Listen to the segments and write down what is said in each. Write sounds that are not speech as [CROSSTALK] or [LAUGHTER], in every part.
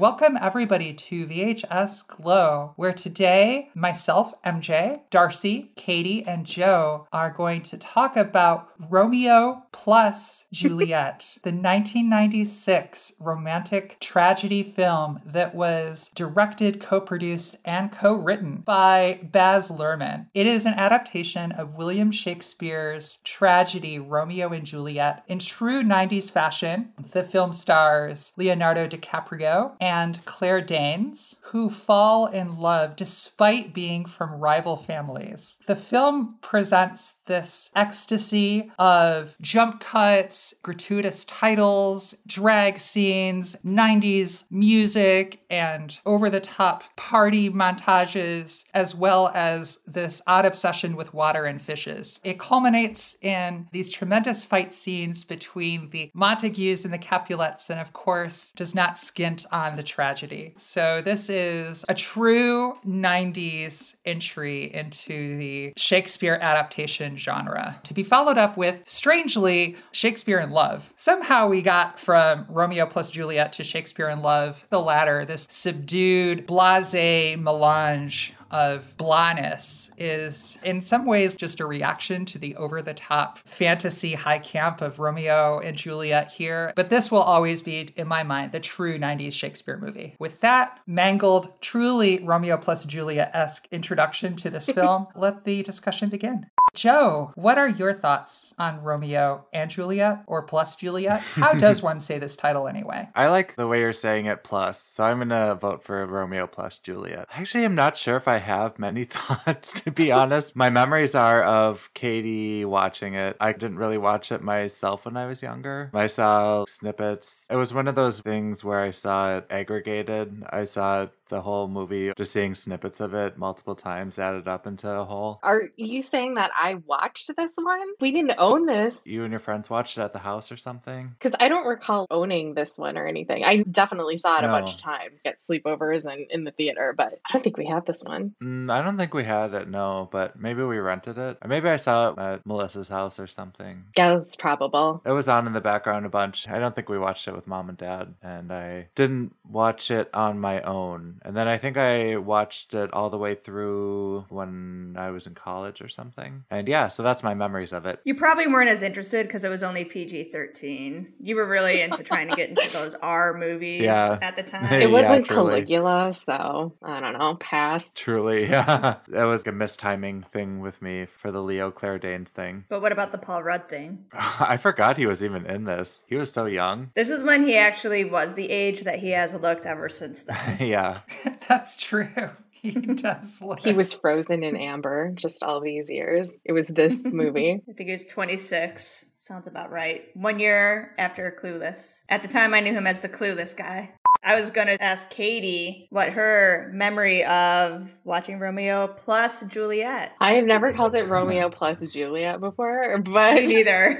Welcome, everybody, to VHS Glow, where today myself, MJ, Darcy, Katie, and Joe are going to talk about Romeo plus [LAUGHS] Juliet, the 1996 romantic tragedy film that was directed, co produced, and co written by Baz Luhrmann. It is an adaptation of William Shakespeare's tragedy Romeo and Juliet in true 90s fashion. The film stars Leonardo DiCaprio and Claire Danes, who fall in love despite being from rival families. The film presents this ecstasy of jump cuts, gratuitous titles, drag scenes, 90s music, and over the top party montages, as well as this odd obsession with water and fishes. It culminates in these tremendous fight scenes between the Montagues and the Capulets, and of course, does not skint on the tragedy. So, this is a true 90s entry into the Shakespeare adaptation genre, to be followed up with, strangely, Shakespeare in Love. Somehow we got from Romeo plus Juliet to Shakespeare in Love, the latter, this subdued, blase melange of blahness is in some ways just a reaction to the over the top fantasy high camp of Romeo and Juliet here. But this will always be, in my mind, the true 90s Shakespeare movie. With that mangled, truly Romeo plus Juliet esque introduction to this [LAUGHS] film, let the discussion begin. Joe, what are your thoughts on Romeo and Juliet or plus Juliet? How does [LAUGHS] one say this title anyway? I like the way you're saying it plus, so I'm gonna vote for Romeo plus Juliet. Actually, I'm not sure if I have many [LAUGHS] thoughts, to be honest. My memories are of Katie watching it. I didn't really watch it myself when I was younger. I saw snippets. It was one of those things where I saw it aggregated. I saw it the whole movie, just seeing snippets of it multiple times added up into a whole. Are you saying that I watched this one? We didn't own this. You and your friends watched it at the house or something? Because I don't recall owning this one or anything. I definitely saw it No. a bunch of times at sleepovers and in the theater, but I don't think we had this one. Mm, I don't think we had it, no, but maybe we rented it. Or maybe I saw it at Melissa's house or something. Yeah, that's probable. It was on in the background a bunch. I don't think we watched it with mom and dad, and I didn't watch it on my own. And then I think I watched it all the way through when I was in college or something. And yeah, so that's my memories of it. You probably weren't as interested because it was only PG 13. You were really into trying to get into [LAUGHS] those R movies Yeah. at the [LAUGHS] time. It wasn't truly. Caligula, so I don't know. Pass. Truly, [LAUGHS] yeah. that was a mistiming thing with me for the Leo Claire Danes thing. But what about the Paul Rudd thing? I forgot he was even in this. He was so young. This is when he actually was the age that he has looked ever since then. yeah. [LAUGHS] That's true. [LAUGHS] He does look. He was frozen in amber just all these years. It was this [LAUGHS] movie. I think he was 26. Sounds about right. One year after Clueless. At the time, I knew him as the Clueless guy. I was going to ask Katie what her memory of watching Romeo plus Juliet. I have never called it Romeo plus Juliet before, but Me neither.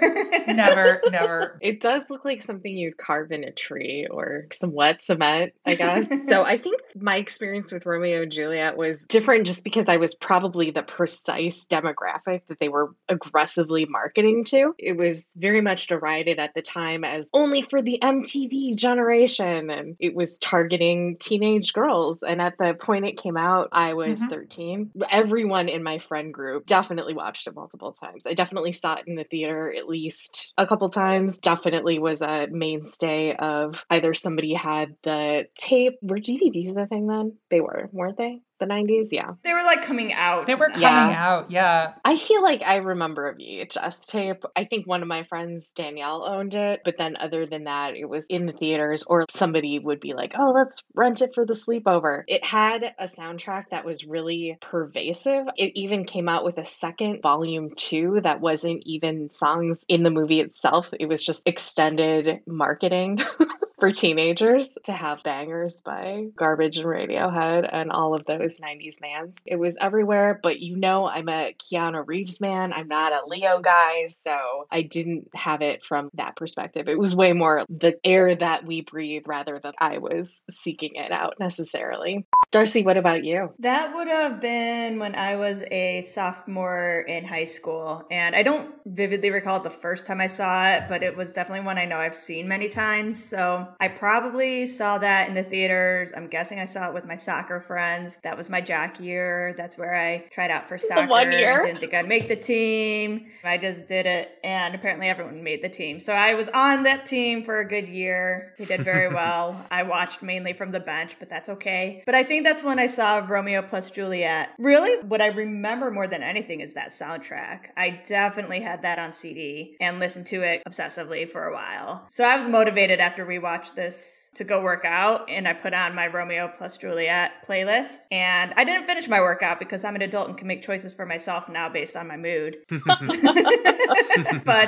never, never. It does look like something you'd carve in a tree or some wet cement, I guess. so I think my experience with Romeo and Juliet was different just because I was probably the precise demographic that they were aggressively marketing to. It was very much derided at the time as only for the MTV generation and it was targeting teenage girls. And at the point it came out, I was Mhm. 13. Everyone in my friend group definitely watched it multiple times. I definitely saw it in the theater at least a couple times. Definitely was a mainstay of either somebody had the tape. Were DVDs the thing then? They were, weren't they? The 90s? Yeah. they were like coming out. They were coming Yeah. out, yeah. I feel like I remember a VHS tape. I think one of my friends, Danielle, owned it. But then, other than that, it was in the theaters, or somebody would be like, oh, let's rent it for the sleepover. It had a soundtrack that was really pervasive. It even came out with a second volume two that wasn't even songs in the movie itself, it was just extended marketing. [LAUGHS] For teenagers to have bangers by Garbage and Radiohead and all of those 90s mans. It was everywhere, but you know, I'm a Keanu Reeves man. I'm not a Leo guy, so I didn't have it from that perspective. It was way more the air that we breathe rather than I was seeking it out necessarily. Darcy, what about you? That would have been when I was a sophomore in high school. And I don't vividly recall the first time I saw it, but it was definitely one I know I've seen many times. So I probably saw that in the theaters. I'm guessing I saw it with my soccer friends. That was my jock year. That's where I tried out for [LAUGHS] soccer. one year? Didn't think I'd make the team. I just did it, and apparently everyone made the team. So I was on that team for a good year. They did very [LAUGHS] well. I watched mainly from the bench, but that's okay. But I think that's when I saw Romeo plus Juliet. Really, what I remember more than anything is that soundtrack. I definitely had that on CD and listened to it obsessively for a while. So I was motivated after we watched this to go work out, and I put on my Romeo plus Juliet playlist. And I didn't finish my workout because I'm an adult and can make choices for myself now based on my mood. [LAUGHS] [LAUGHS] but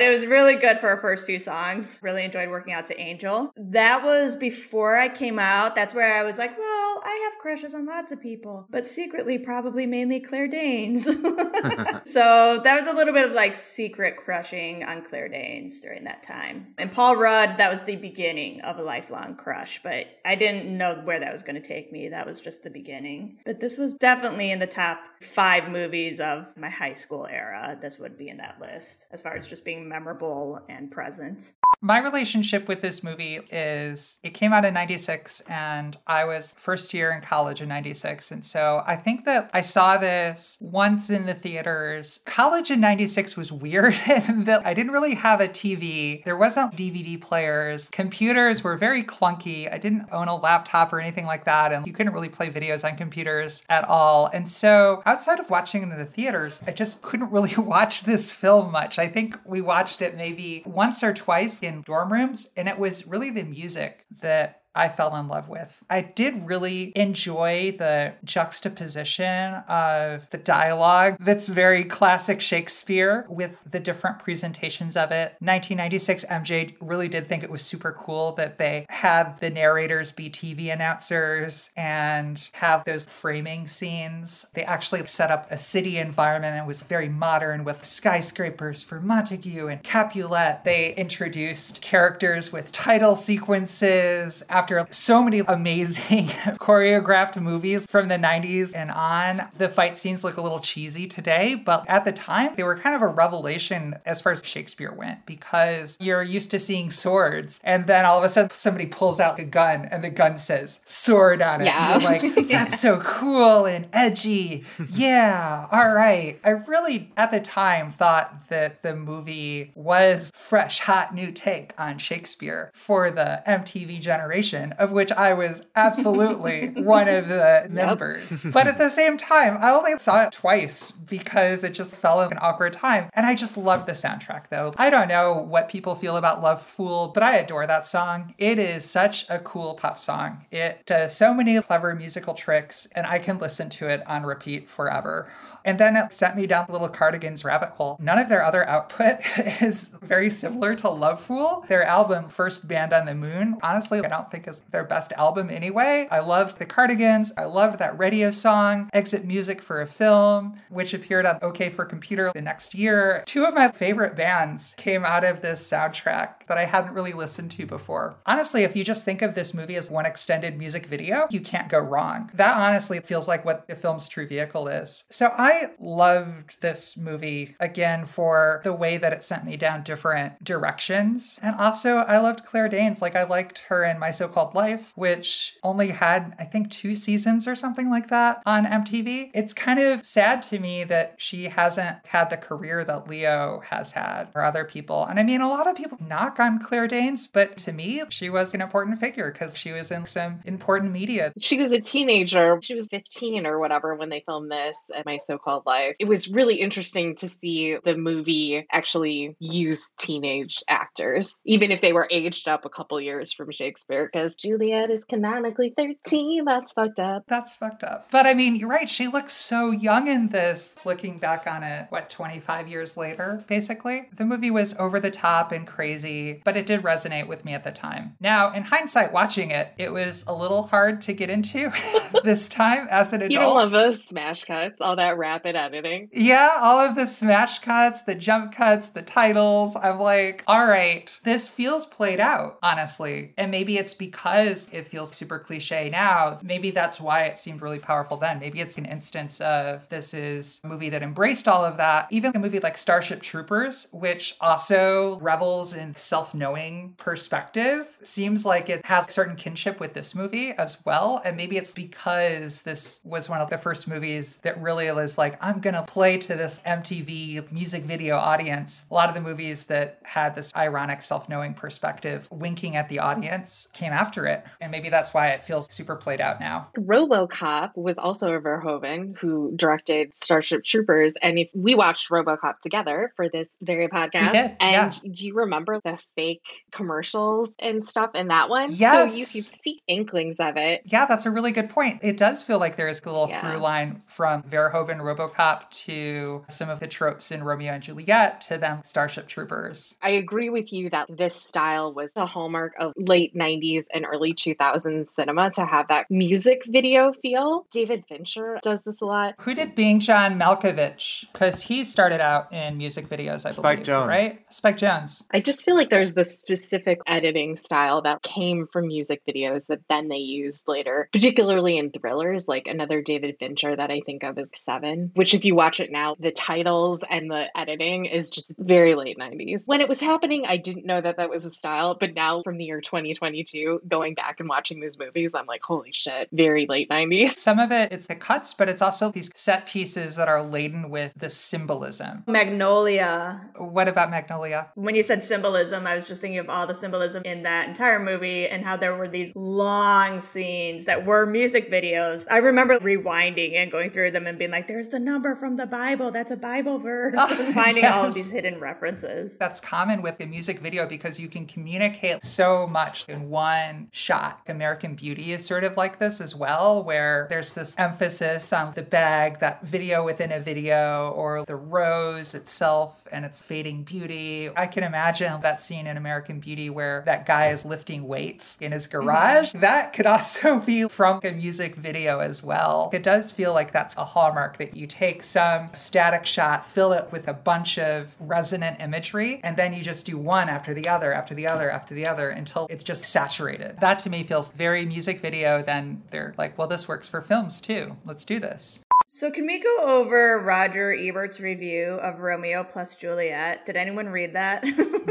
it was really good for our first few songs. Really enjoyed working out to Angel. That was before I came out. That's where I was like, well, I have crushes on lots of people, but secretly, probably mainly Claire Danes. [LAUGHS] [LAUGHS] so that was a little bit of like secret crushing on Claire Danes during that time. And Paul Rudd, that was the beginning of a lifelong crush, but I didn't know where that was going to take me. That was just the beginning. But this was definitely in the top five movies of my high school era. This would be in that list as far as just being memorable and present. My relationship with this movie is it came out in 96 and I was first year in college in 96. And so I think that I saw this once in the theaters. College in 96 was weird [LAUGHS] in that I didn't really have a TV. There wasn't DVD players. Computers were very clunky. I didn't own a laptop or anything like that. And you couldn't really play videos on computers at all. And so outside of watching it in the theaters, I just couldn't really [LAUGHS] watch this film much. I think we watched it maybe once or twice in dorm rooms, and it was really the music that I fell in love with. I did really enjoy the juxtaposition of the dialogue that's very classic Shakespeare with the different presentations of it. 1996 MJ really did think it was super cool that they had the narrators be TV announcers and have those framing scenes. They actually set up a city environment and was very modern with skyscrapers for Montague and Capulet. They introduced characters with title sequences after so many amazing [LAUGHS] choreographed movies from the 90s and on. The fight scenes look a little cheesy today, but at the time, they were kind of a revelation as far as Shakespeare went because you're used to seeing swords, and then all of a sudden, somebody pulls out a gun and the gun says sword on it. Yeah. And you're like, [LAUGHS] that's so cool and edgy. Yeah, all right. I really, at the time, thought that the movie was fresh, hot, new take on Shakespeare for the MTV generation, of which I was absolutely [LAUGHS] one of the members. But at the same time, I only saw it twice because it just fell in an awkward time. And I just love the soundtrack, though. I don't know what people feel about Love Fool, but I adore that song. It is such a cool pop song. It does so many clever musical tricks, and I can listen to it on repeat forever. And then it sent me down the little cardigans rabbit hole. None of their other output [LAUGHS] is very similar to Love Fool. Their album, First Band on the Moon, honestly, I don't think is their best album anyway. I loved the cardigans. I loved that radio song, Exit Music for a Film, which appeared on OK for Computer the next year. Two of my favorite bands came out of this soundtrack that I hadn't really listened to before. Honestly, if you just think of this movie as one extended music video, you can't go wrong. That honestly feels like what the film's true vehicle is. So I loved this movie again for the way that it sent me down different directions. And also, I loved Claire Danes. Like, I liked her in My So Called Life, which only had, I think, two seasons or something like that on MTV. It's kind of sad to me that she hasn't had the career that Leo has had or other people. And I mean, a lot of people knock on Claire Danes, but to me, she was an important figure because she was in some important media. She was a teenager. She was 15 or whatever when they filmed this at My So Called Life. It was really interesting to see the movie actually use teenage actors, even if they were aged up a couple years from Shakespeare, because Juliet is canonically 13. That's fucked up. That's fucked up. But I mean, you're right. She looks so young in this, looking back on it, what, 25 years later, basically? The movie was over the top and crazy, but it did resonate with me at the time. Now, in hindsight, watching it, it was a little hard to get into [LAUGHS] this time as an adult. You don't love those smash cuts, all that rapid editing. Yeah, all of the smash cuts, the jump cuts, the titles. I'm like, all right, this feels played out, honestly. And maybe it's because it feels super cliche now, maybe that's why it seemed really powerful then. Maybe it's an instance of this is a movie that embraced all of that. Even a movie like Starship Troopers, which also revels in self knowing perspective, seems like it has a certain kinship with this movie as well. And maybe it's because this was one of the first movies that really was like, I'm going to play to this MTV music video audience. A lot of the movies that had this ironic self knowing perspective, winking at the audience, came after it. And maybe that's why it feels super played out now. Robocop was also a Verhoeven who directed Starship Troopers. And if we watched Robocop together for this very podcast. We did, and yeah. do you remember the fake commercials and stuff in that one? Yes. So you could see inklings of it. Yeah, that's a really good point. It does feel like there's a little Yeah. through line from Verhoeven Robocop to some of the tropes in Romeo and Juliet to then Starship Troopers. I agree with you that this style was a hallmark of late 90s and early 2000s cinema to have that music video feel. David Fincher does this a lot. Who did Being John Malkovich? Because he started out in music videos, I Spike believe, Jonze. right? Spike Jonze. I just feel like there's this specific editing style that came from music videos that then they used later, particularly in thrillers, like another David Fincher that I think of is Seven, which if you watch it now, the titles and the editing is just very late 90s. When it was happening, I didn't know that that was a style, but now from the year 2022, going back and watching these movies, I'm like, holy shit, very late 90s. Some of it, it's the cuts, but it's also these set pieces that are laden with the symbolism. Magnolia. What about Magnolia? When you said symbolism, I was just thinking of all the symbolism in that entire movie and how there were these long scenes that were music videos. I remember rewinding and going through them and being like, there's the number from the Bible. That's a Bible verse. Oh, and [LAUGHS] finding all of these hidden references. That's common with a music video because you can communicate so much in one shot. American Beauty is sort of like this as well, where there's this emphasis on the bag, that video within a video, or the rose itself and its fading beauty. I can imagine that scene in American Beauty where that guy is lifting weights in his mm-hmm. garage. That could also be from a music video as well. It does feel like that's a hallmark that you take some static shot, fill it with a bunch of resonant imagery, and then you just do one after the other, after the other, after the other until it's just saturated. That to me feels very music video. Then they're like, well, this works for films too. Let's do this. So, can we go over Roger Ebert's review of Romeo plus Juliet? Did anyone read that?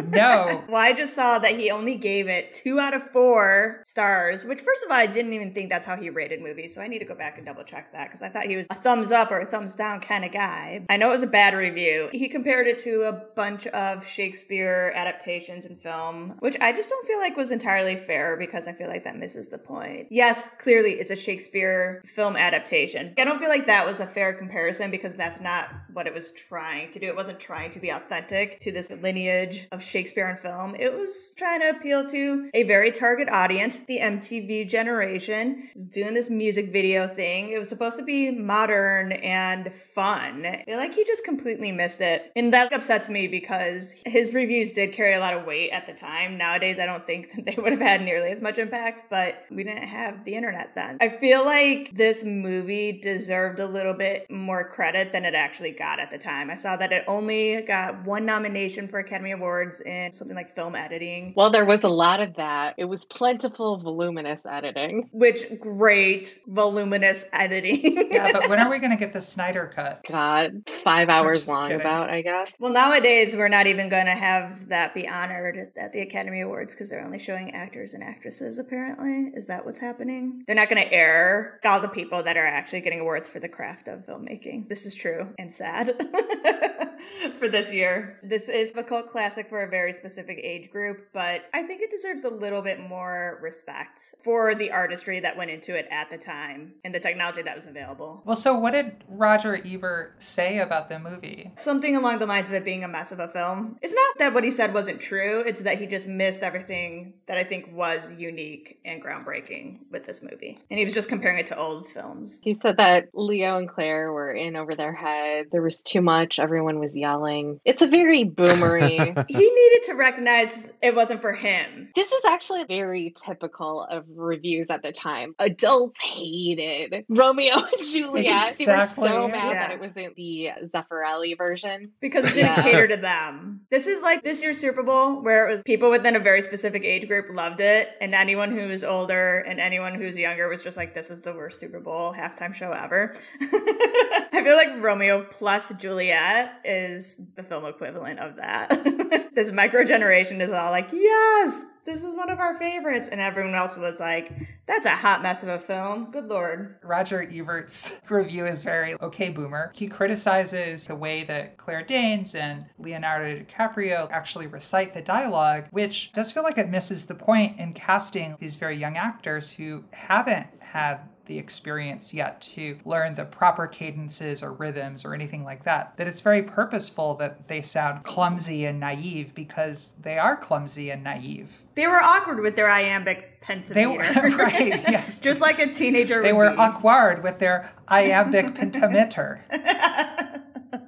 No. [LAUGHS] well, I just saw that he only gave it two out of four stars, which, first of all, I didn't even think that's how he rated movies. So, I need to go back and double check that because I thought he was a thumbs up or a thumbs down kind of guy. I know it was a bad review. He compared it to a bunch of Shakespeare adaptations in film, which I just don't feel like was entirely fair because I feel like that misses the point. Yes, clearly it's a Shakespeare film adaptation. I don't feel like that was a fair comparison because that's not what it was trying to do. It wasn't trying to be authentic to this lineage of Shakespeare and film. It was trying to appeal to a very target audience, the MTV generation. It was doing this music video thing. It was supposed to be modern and fun. I feel like he just completely missed it. And that upsets me because his reviews did carry a lot of weight at the time. Nowadays, I don't think [LAUGHS] that they would have had nearly as much impact, but we didn't have the internet then. I feel like this movie deserved a little bit more credit than it actually got at the time. I saw that it only got one nomination for Academy Awards in something like film editing, Well, there was a lot of that. It was plentiful, voluminous editing. which great voluminous editing. Yeah, but when are [LAUGHS] we going to get the Snyder cut? God, five hours long, kidding. about, I guess. Well, nowadays we're not even going to have that be honored at the Academy Awards because they're only showing actors and actresses. Apparently, is that what's happening? They're not going to air all the people that are actually getting awards for the craft of filmmaking. This is true and sad [LAUGHS] for this year. This is a cult classic for a very specific age group, but I think it deserves a little bit more respect for the artistry that went into it at the time and the technology that was available. Well, so what did Roger Ebert say about the movie? Something along the lines of it being a mess of a film. It's not that what he said wasn't true, it's that he just missed everything that I think was unique and groundbreaking with this movie. And he was just comparing it to old films. He said that Leo Romeo and Claire were in over their head. There was too much. Everyone was yelling. It's a very boomery. [LAUGHS] he needed to recognize it wasn't for him. this is actually very typical of reviews at the time. Adults hated Romeo and Juliet. They were so mad that it wasn't the Zeffirelli version. Because it didn't Yeah. cater to them. This is like this year's Super Bowl where it was people within a very specific age group loved it, and anyone who was older and anyone who's younger was just like, this was the worst Super Bowl halftime show ever. [LAUGHS] I feel like Romeo plus Juliet is the film equivalent of that. [LAUGHS] this micro generation is all like, yes, this is one of our favorites. And everyone else was like, that's a hot mess of a film. Good lord. Roger Ebert's [LAUGHS] review is very okay boomer. He criticizes the way that Claire Danes and Leonardo DiCaprio actually recite the dialogue, which does feel like it misses the point in casting these very young actors who haven't had the experience yet to learn the proper cadences or rhythms or anything like that. That it's very purposeful that they sound clumsy and naive because they are clumsy and naive. They were awkward with their iambic pentameter. They were [LAUGHS] right, [LAUGHS] yes. Just like a teenager They were be. awkward with their iambic pentameter. [LAUGHS]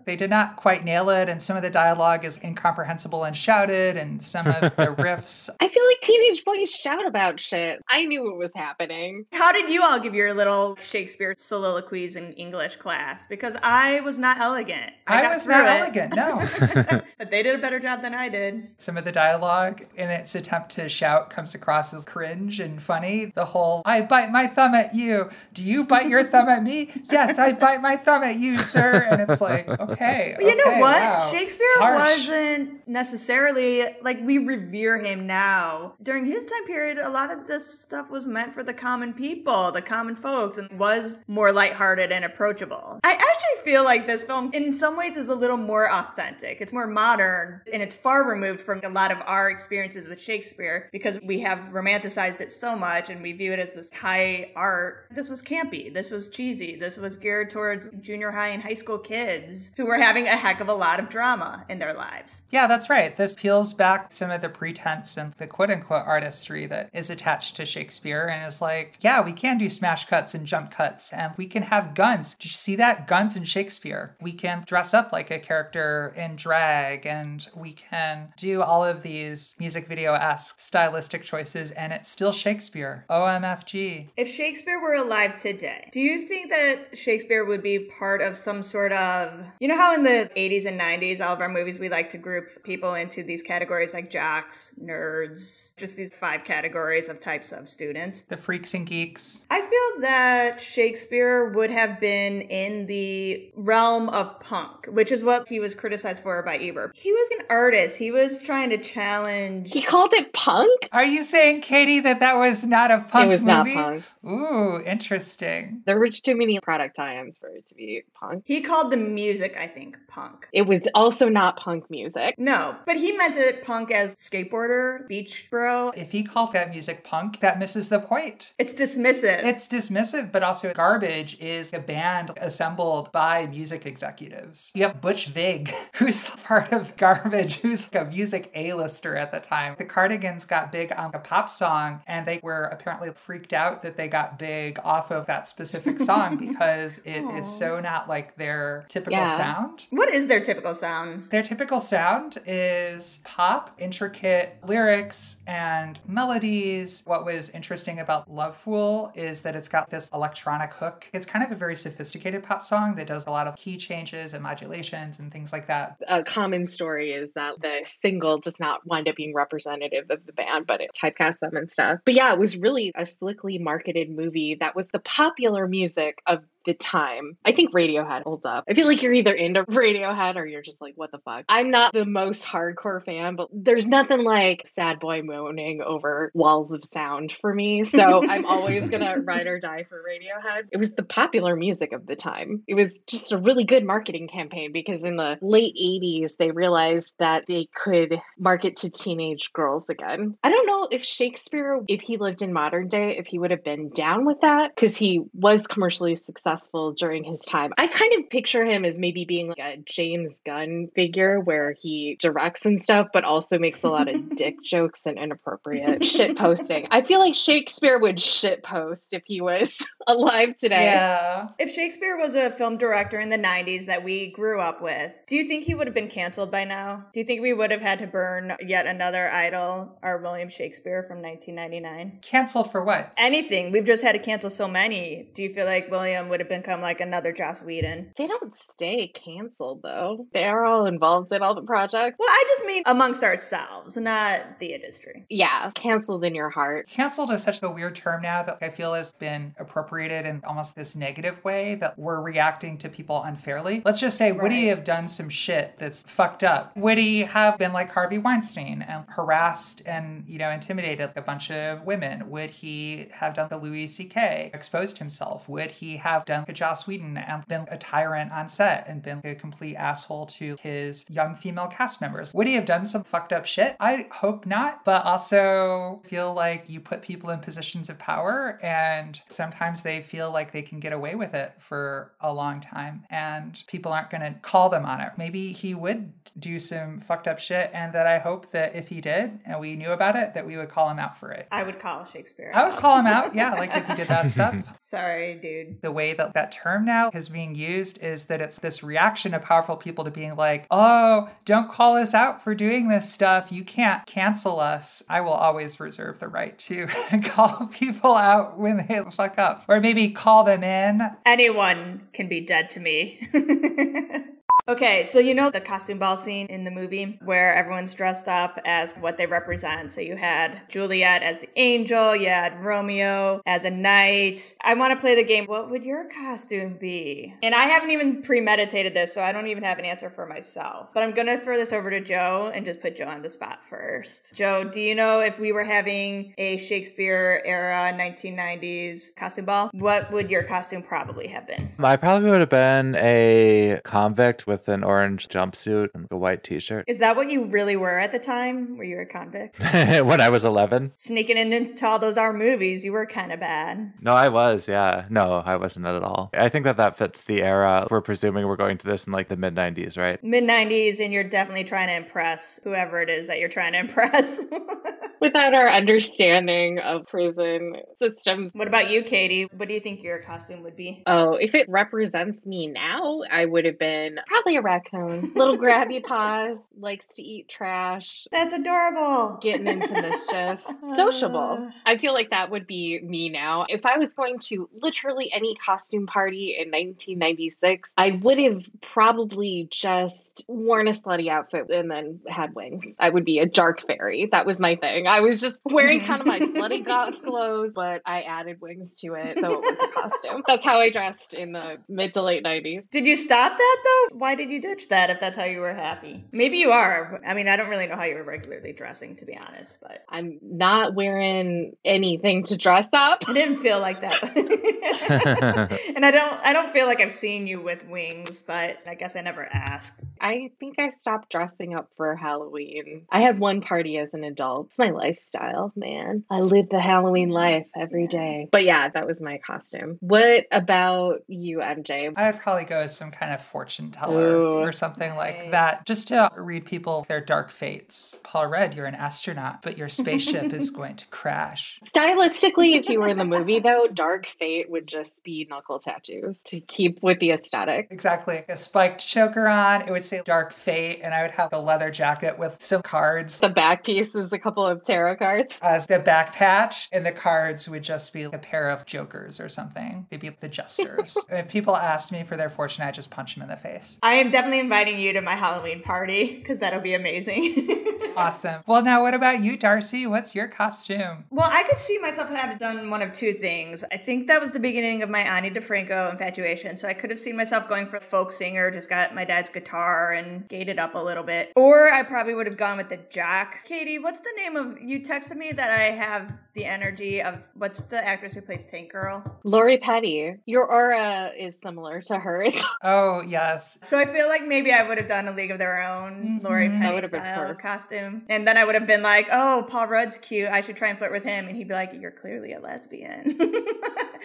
They did not quite nail it, and some of the dialogue is incomprehensible and shouted, and some of the [LAUGHS] riffs. I feel like teenage boys shout about shit. I knew what was happening. How did you all give your little Shakespeare soliloquies in English class? Because I was not elegant. I, got was not it. elegant, no. [LAUGHS] [LAUGHS] but they did a better job than I did. some of the dialogue in its attempt to shout comes across as cringe and funny. The whole, I bite my thumb at you. Do you bite your thumb at me? Yes, I bite my thumb at you, sir. And it's like, okay. [LAUGHS] But you know okay, what? wow. Shakespeare Harsh. wasn't necessarily like we revere him now. During his time period, a lot of this stuff was meant for the common people, the common folks, and was more lighthearted and approachable. I actually feel like this film, in some ways, is a little more authentic. It's more modern and it's far removed from a lot of our experiences with Shakespeare because we have romanticized it so much and we view it as this high art. This was campy. This was cheesy. This was geared towards junior high and high school kids who were having a heck of a lot of drama in their lives. Yeah, that's right. This peels back some of the pretense and the quote unquote artistry that is attached to Shakespeare and is like, yeah, we can do smash cuts and jump cuts and we can have guns. Did you see that? Guns in Shakespeare. We can dress up like a character in drag and we can do all of these music video esque stylistic choices and it's still Shakespeare. OMFG. If Shakespeare were alive today, do you think that Shakespeare would be part of some sort of, you know, how in the 80s and 90s, all of our movies, we like to group people into these categories like jocks, nerds, just these five categories of types of students? The freaks and geeks. I feel that Shakespeare would have been in the realm of punk, which is what he was criticized for by Ebert. He was an artist. He was trying to challenge. He called it punk? Are you saying, Katie, that that was not a punk it was not movie? punk. Ooh, interesting. There were too many product tie-ins for it to be punk. He called the music, I think, punk. It was also not punk music. No, but he meant it punk as skateboarder, beach bro. If he called that music punk, that misses the point. It's dismissive. It's dismissive, but also Garbage is a band assembled by music executives. You have Butch Vig, [LAUGHS] who's [LAUGHS] part of Garbage, who's a music A-lister at the time. The Cardigans got big on a pop song, and they were apparently freaked out that they got big off of that specific song [LAUGHS] because it is so not like their typical Yeah. sound. What is their typical sound? Their typical sound is pop, intricate lyrics and melodies. What was interesting about Love Fool is that it's got this electronic hook. It's kind of a very sophisticated pop song that does a lot of key changes and modulations and things like that. A common story is that the single does not wind up being representative of the band, but it typecasts them and stuff. But yeah, it was really a slickly marketed movie that was the popular music of the time. I think Radiohead holds up. I feel like you're either into [LAUGHS] Radiohead or you're just like, what the fuck? I'm not the most hardcore fan, but there's nothing like sad boy moaning over walls of sound for me. So [LAUGHS] I'm always gonna ride or die for Radiohead. It was the popular music of the time. It was just a really good marketing campaign because in the late 80s, they realized that they could market to teenage girls again. I don't know if Shakespeare, if he lived in modern day, if he would have been down with that because he was commercially successful during his time. I kind of picture him as maybe being like a James Gunn figure where he directs and stuff, but also makes a lot of [LAUGHS] dick jokes and inappropriate shit posting. I feel like Shakespeare would shit post if he was [LAUGHS] alive today. Yeah. If Shakespeare was a film director in the 90s that we grew up with, do you think he would have been canceled by now? Do you think we would have had to burn yet another idol, our William Shakespeare from 1999? Canceled for what? Anything. We've just had to cancel so many. Do you feel like William would have become like another Joss Whedon? They don't stay canceled though. They are all involved in all the projects. Well, I just mean amongst ourselves, not the industry. Yeah, canceled in your heart. Canceled is such a weird term now that I feel has been appropriated in almost this negative way that we're reacting to people unfairly. Let's just say, would he have done some shit that's fucked up? Would he have been like Harvey Weinstein and harassed and, you know, intimidated a bunch of women? Would he have done the Louis C.K., exposed himself? Would he have done a Joss Whedon and been a tyrant on set and been a complete asshole to his young female cast members? Would he have done some fucked up shit? I hope not, but also feel like you put people in positions of power and sometimes they feel like they can get away with it for a long time and people aren't going to call them on it. Maybe he would do some fucked up shit and that I hope that if he did and we knew about it, that we would call him out for it. I would call Shakespeare. I would call him out, [LAUGHS] yeah, like if he did that stuff. Sorry, dude. The way that that term now is being used is that it's this reaction of powerful people to being like, oh, don't call us out for doing this stuff. You can't cancel us. I will always reserve the right to [LAUGHS] call people out when they fuck up, or maybe call them in. Anyone can be dead to me. [LAUGHS] Okay, so you know the costume ball scene in the movie where everyone's dressed up as what they represent. So you had Juliet as the angel, you had Romeo as a knight. I want to play the game. What would your costume be? And I haven't even premeditated this, so I don't even have an answer for myself. But I'm going to throw this over to Joe and just put Joe on the spot first. Joe, do you know if we were having a Shakespeare era 1990s costume ball, what would your costume probably have been? I probably would have been a convict with an orange jumpsuit and a white t-shirt. Is that what you really were at the time? Were you a convict? [LAUGHS] when I was 11? Sneaking into all those R movies, you were kind of bad. No, I was, yeah. No, I wasn't at all. I think that that fits the era. We're presuming we're going to this in like the mid 90s, right? Mid 90s, and you're definitely trying to impress whoever it is that you're trying to impress. [LAUGHS] Without our understanding of prison systems. what about you, Katie? What do you think your costume would be? Oh, if it represents me now, I would have been probably a raccoon. Little grabby paws, likes to eat trash, That's adorable. getting into mischief, [LAUGHS] uh. sociable. I feel like that would be me now. If I was going to literally any costume party in 1996, I would have probably just worn a slutty outfit and then had wings. I would be a dark fairy. That was my thing. I was just wearing kind of my [LAUGHS] slutty goth clothes, but I added wings to it, so it was a costume. That's how I dressed in the mid to late 90s. Did you stop that though? Why did you ditch that if that's how you were happy? Maybe you are. I mean, I don't really know how you were regularly dressing, to be honest, but I'm not wearing anything to dress up. I didn't feel like that. [LAUGHS] and I don't I don't feel like I've seen you with wings, but I guess I never asked. I think I stopped dressing up for Halloween. I had one party as an adult. It's my lifestyle, man. I live the Halloween life every day. But yeah, that was my costume. What about you, MJ? I'd probably go as some kind of fortune teller Ooh. or something like Nice. that, just to read people their dark fates. Paul Rudd, you're an astronaut, but your spaceship is [LAUGHS] going to crash. Stylistically, if you were in the [LAUGHS] movie though, Dark Fate would just be knuckle tattoos to keep with the aesthetic. Exactly. A spiked choker on, it would say Dark Fate, and I would have a leather jacket with some cards The back piece is a couple of tarot cards. as the back patch, and the cards would just be a pair of jokers or something. They'd be the jesters. [LAUGHS] if people asked me for their fortune, I'd just punch them in the face. I am definitely inviting you to my Halloween party because that'll be amazing. [LAUGHS] Awesome. Well, now what about you, Darcy? What's your costume? Well, I could see myself having done one of two things. I think that was the beginning of my Ani DiFranco infatuation. So I could have seen myself going for folk singer, just got my dad's guitar and gated up a little bit. Or I probably would have gone with the jock. Katie, what's the name of you texted me that I have the energy of what's the actress who plays Tank Girl? Lori Petty, your aura is similar to hers. [LAUGHS] Oh, yes. So I feel like maybe I would have done a League of Their Own, Lori Mhm. That Petty would have been style costume, and then I would have been like, "Oh, Paul Rudd's cute. I should try and flirt with him," and he'd be like, "You're clearly a lesbian." [LAUGHS]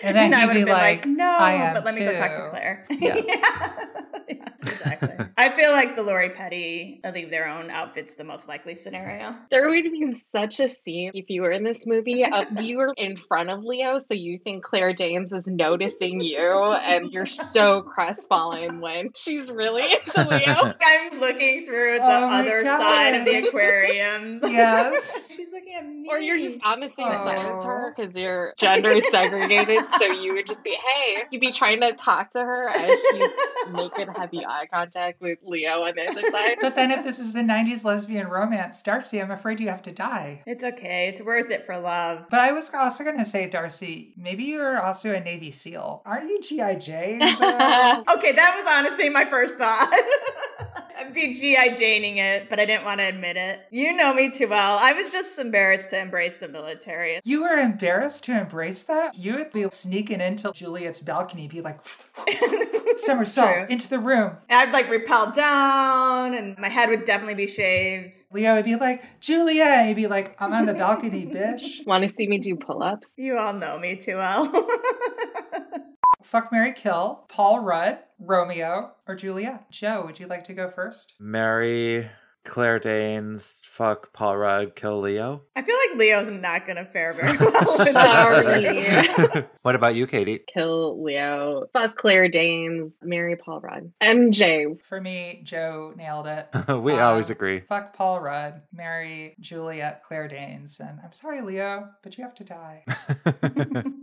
And then I he'd would be have been like, "No, "I am but let me go talk to. Claire." [LAUGHS] Yes. yeah. Yeah, exactly. exactly. I feel like the Lori Petty leave their own outfit's the most likely scenario. There would be such a scene if you were in this movie. Uh, [LAUGHS] you were in front of Leo, so you think Claire Danes is noticing you, and you're so [LAUGHS] crestfallen when she's really into Leo. [LAUGHS] I'm looking through the Oh other God. side of the aquarium. Yes. She's looking at me. Or you're just on the same side as Oh. her because you're gender segregated. so you would just be, hey, you'd be trying to talk to her as she's making heavy eye contact with Leo on the other side. But then if this is the 90s lesbian romance, Darcy, I'm afraid you have to die. It's okay. It's worth it for love. But I was also going to say, Darcy, maybe you're also a Navy SEAL. Aren't you G.I. Jane? [LAUGHS] Okay, that was honestly my first thought. [LAUGHS] I'd [LAUGHS] be G.I. Janing it, but I didn't want to admit it. You know me too well. I was just embarrassed to embrace the military. you were embarrassed to embrace that? You would be sneaking into Juliet's balcony, be like, [LAUGHS] somersault True. into the room. I'd like rappel down, and my head would definitely be shaved. Leo would be like, Juliet. And you'd be like, I'm on the balcony, [LAUGHS] bitch. Want to see me do pull ups? You all know me too well. Fuck Marry Kill, Paul Rudd, Romeo, or Juliet. Joe, would you like to go first? Marry, Claire Danes, fuck Paul Rudd, kill Leo. I feel like Leo's not gonna fare very [LAUGHS] well. Sorry. [LAUGHS] what about you, Katie? Kill Leo. Fuck Claire Danes. Marry Paul Rudd. MJ. For me, Joe nailed it. [LAUGHS] we Um, always agree. Fuck Paul Rudd, marry Juliet Claire Danes, and I'm sorry, Leo, but you have to die.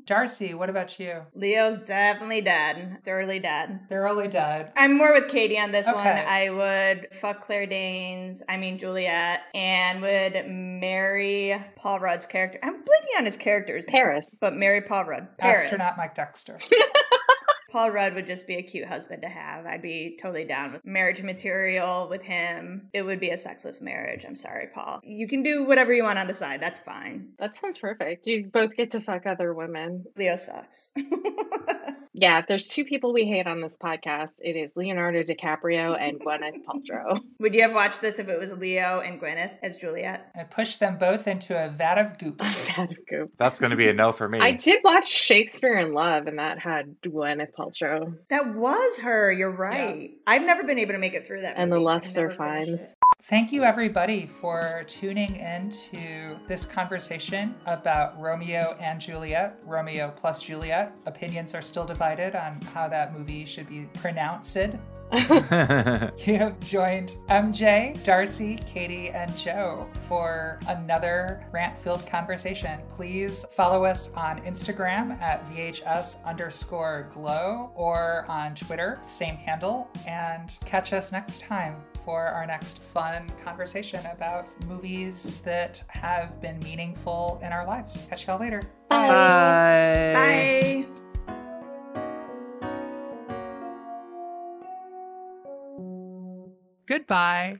Darcy, what about you? Leo's definitely dead. Thoroughly dead. They're dead. I'm more with Katie on this one. I would fuck Claire Danes, I mean Juliet, and would marry Paul Rudd's character. I'm blinking on his characters. Paris. But marry Paul Rudd. Paris. Astronaut Mike Dexter. [LAUGHS] Paul Rudd would just be a cute husband to have. I'd be totally down with marriage material with him. It would be a sexless marriage. I'm sorry, Paul. You can do whatever you want on the side. That's fine. That sounds perfect. You both get to fuck other women. Leo sucks. [LAUGHS] Yeah, if there's two people we hate on this podcast, it is Leonardo DiCaprio and Gwyneth Paltrow. [LAUGHS] would you have watched this if it was Leo and Gwyneth as Juliet? I pushed them both into a vat of goop. Bad of goop. That's going to be a no for me. I did watch Shakespeare in Love, and that had Gwyneth Paltrow. That was her. You're right. I've never been able to make it through that. And the movie. Lefts I are never finished fines. Thank you, everybody, for tuning into this conversation about Romeo and Juliet, Romeo plus Juliet. Opinions are still divided on how that movie should be pronounced. [LAUGHS] [LAUGHS] You have joined MJ, Darcy, Katie, and Joe for another rant filled conversation. Please follow us on Instagram at VHS underscore glow or on Twitter, same handle, and catch us next time for our next fun conversation about movies that have been meaningful in our lives. Catch y'all later. Bye. Bye. Bye. Goodbye.